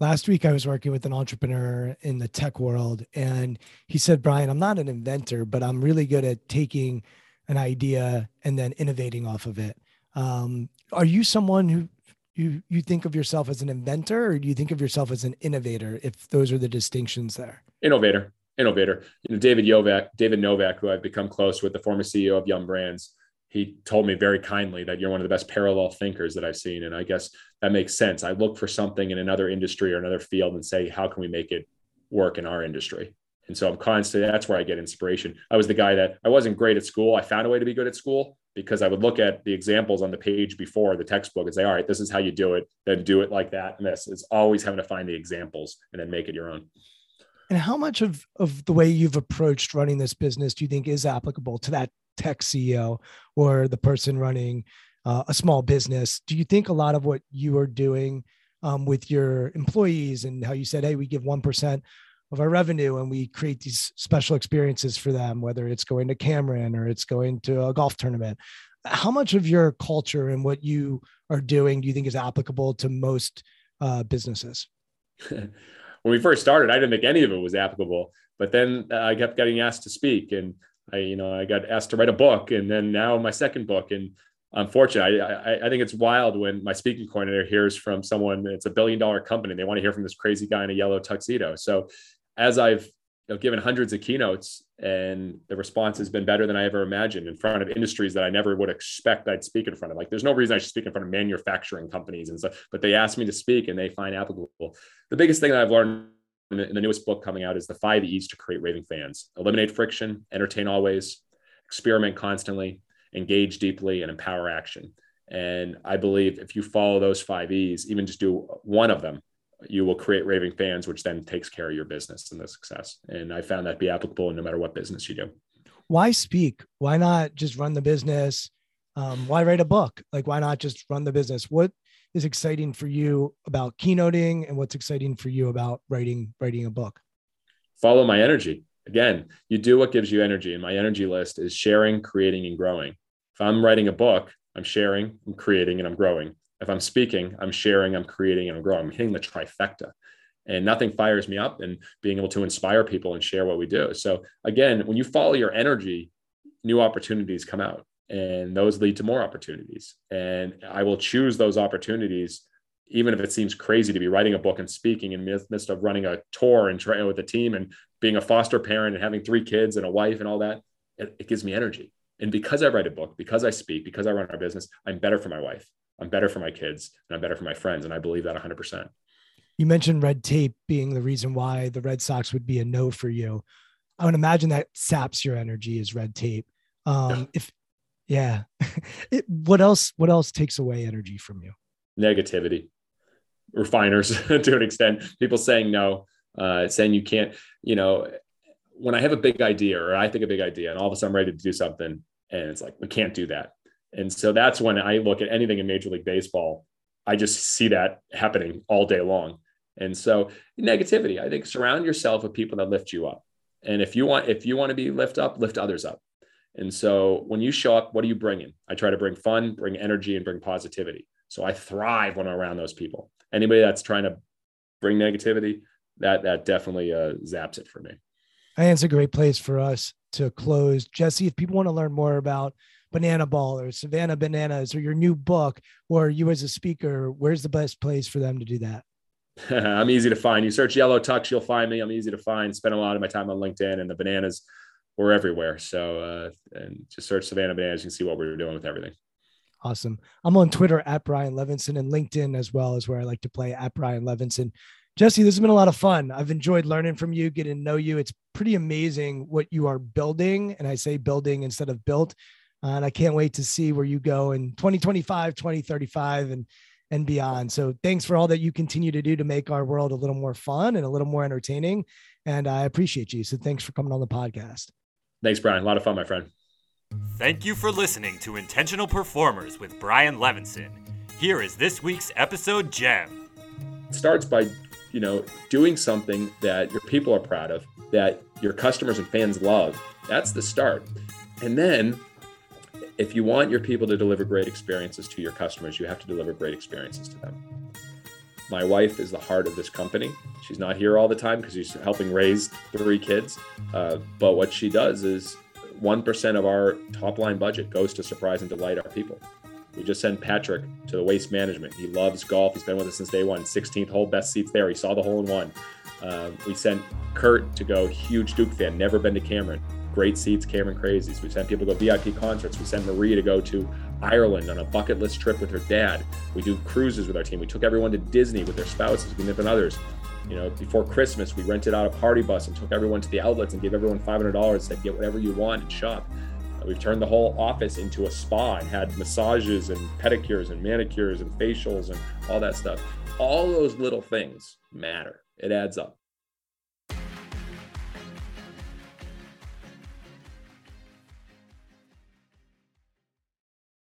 A: Last week, I was working with an entrepreneur in the tech world, and he said, Brian, I'm not an inventor, but I'm really good at taking an idea and then innovating off of it. Um, are you someone who you you think of yourself as an inventor, or do you think of yourself as an innovator? If those are the distinctions there,
B: innovator, innovator. You know, David Novak, David Novak, who I've become close with, the former CEO of Yum Brands, he told me very kindly that you're one of the best parallel thinkers that I've seen. And I guess that makes sense. I look for something in another industry or another field and say, how can we make it work in our industry? And so I'm constantly, that's where I get inspiration. I was the guy that I wasn't great at school. I found a way to be good at school because I would look at the examples on the page before the textbook and say, all right, this is how you do it, then do it like that. And this is always having to find the examples and then make it your own.
A: And how much of, of the way you've approached running this business do you think is applicable to that tech CEO or the person running uh, a small business. Do you think a lot of what you are doing um, with your employees and how you said, hey, we give 1% of our revenue and we create these special experiences for them, whether it's going to Cameron or it's going to a golf tournament? How much of your culture and what you are doing do you think is applicable to most uh, businesses?
B: when we first started, I didn't think any of it was applicable. But then uh, I kept getting asked to speak, and I, you know, I got asked to write a book, and then now my second book. And unfortunately, I, I, I think it's wild when my speaking coordinator hears from someone it's a billion dollar company. They want to hear from this crazy guy in a yellow tuxedo. So, as I've you know, given hundreds of keynotes, and the response has been better than I ever imagined in front of industries that I never would expect I'd speak in front of. Like, there's no reason I should speak in front of manufacturing companies and stuff, but they asked me to speak, and they find applicable. The biggest thing that I've learned in the newest book coming out is the five E's to create raving fans eliminate friction, entertain always, experiment constantly, engage deeply, and empower action. And I believe if you follow those five E's, even just do one of them, you will create raving fans, which then takes care of your business and the success. And I found that be applicable no matter what business you do.
A: Why speak? Why not just run the business? Um, why write a book? Like, why not just run the business? What is exciting for you about keynoting and what's exciting for you about writing writing a book
B: follow my energy again you do what gives you energy and my energy list is sharing creating and growing. If i'm writing a book i'm sharing i'm creating and i'm growing. If i'm speaking i'm sharing i'm creating and i'm growing. I'm hitting the trifecta. And nothing fires me up and being able to inspire people and share what we do. So again when you follow your energy new opportunities come out and those lead to more opportunities. And i will choose those opportunities even if it seems crazy to be writing a book and speaking in the midst of running a tour and trying with a team and being a foster parent and having three kids and a wife and all that it, it gives me energy and because i write a book because i speak because i run our business i'm better for my wife i'm better for my kids and i'm better for my friends and i believe that 100%
A: you mentioned red tape being the reason why the red sox would be a no for you i would imagine that saps your energy is red tape um, yeah. if yeah. it, what else? What else takes away energy from you?
B: Negativity, refiners to an extent. People saying no, uh, saying you can't. You know, when I have a big idea or I think a big idea and all of a sudden I'm ready to do something and it's like, we can't do that. And so that's when I look at anything in Major League Baseball. I just see that happening all day long. And so negativity, I think surround yourself with people that lift you up. And if you want, if you want to be lift up, lift others up. And so when you show up, what are you bringing? I try to bring fun, bring energy, and bring positivity. So I thrive when I'm around those people. Anybody that's trying to bring negativity, that that definitely uh, zaps it for me.
A: I think it's a great place for us to close. Jesse, if people want to learn more about Banana Ball or Savannah Bananas or your new book or you as a speaker, where's the best place for them to do that?
B: I'm easy to find. You search Yellow Tux, you'll find me. I'm easy to find. Spend a lot of my time on LinkedIn and the bananas we're everywhere. So uh, and just search Savannah Bananas. You can see what we're doing with everything.
A: Awesome. I'm on Twitter at Brian Levenson and LinkedIn as well as where I like to play at Brian Levenson. Jesse, this has been a lot of fun. I've enjoyed learning from you, getting to know you. It's pretty amazing what you are building. And I say building instead of built. Uh, and I can't wait to see where you go in 2025, 2035, and and beyond. So thanks for all that you continue to do to make our world a little more fun and a little more entertaining. And I appreciate you. So thanks for coming on the podcast.
B: Thanks, Brian. A lot of fun, my friend.
C: Thank you for listening to Intentional Performers with Brian Levenson. Here is this week's episode gem.
B: It starts by, you know, doing something that your people are proud of, that your customers and fans love. That's the start. And then if you want your people to deliver great experiences to your customers, you have to deliver great experiences to them. My wife is the heart of this company. She's not here all the time because she's helping raise three kids. Uh, but what she does is 1% of our top line budget goes to surprise and delight our people. We just sent Patrick to the waste management. He loves golf. He's been with us since day one. 16th hole, best seats there. He saw the hole in one. Uh, we sent Kurt to go, huge Duke fan, never been to Cameron. Great seats, Cameron Crazies. We sent people to go VIP concerts. We sent Marie to go to Ireland on a bucket list trip with her dad. We do cruises with our team. We took everyone to Disney with their spouses, and others. You know, before Christmas, we rented out a party bus and took everyone to the outlets and gave everyone $500. Said, get whatever you want and shop. Uh, we've turned the whole office into a spa and had massages and pedicures and manicures and facials and all that stuff. All those little things matter. It adds up.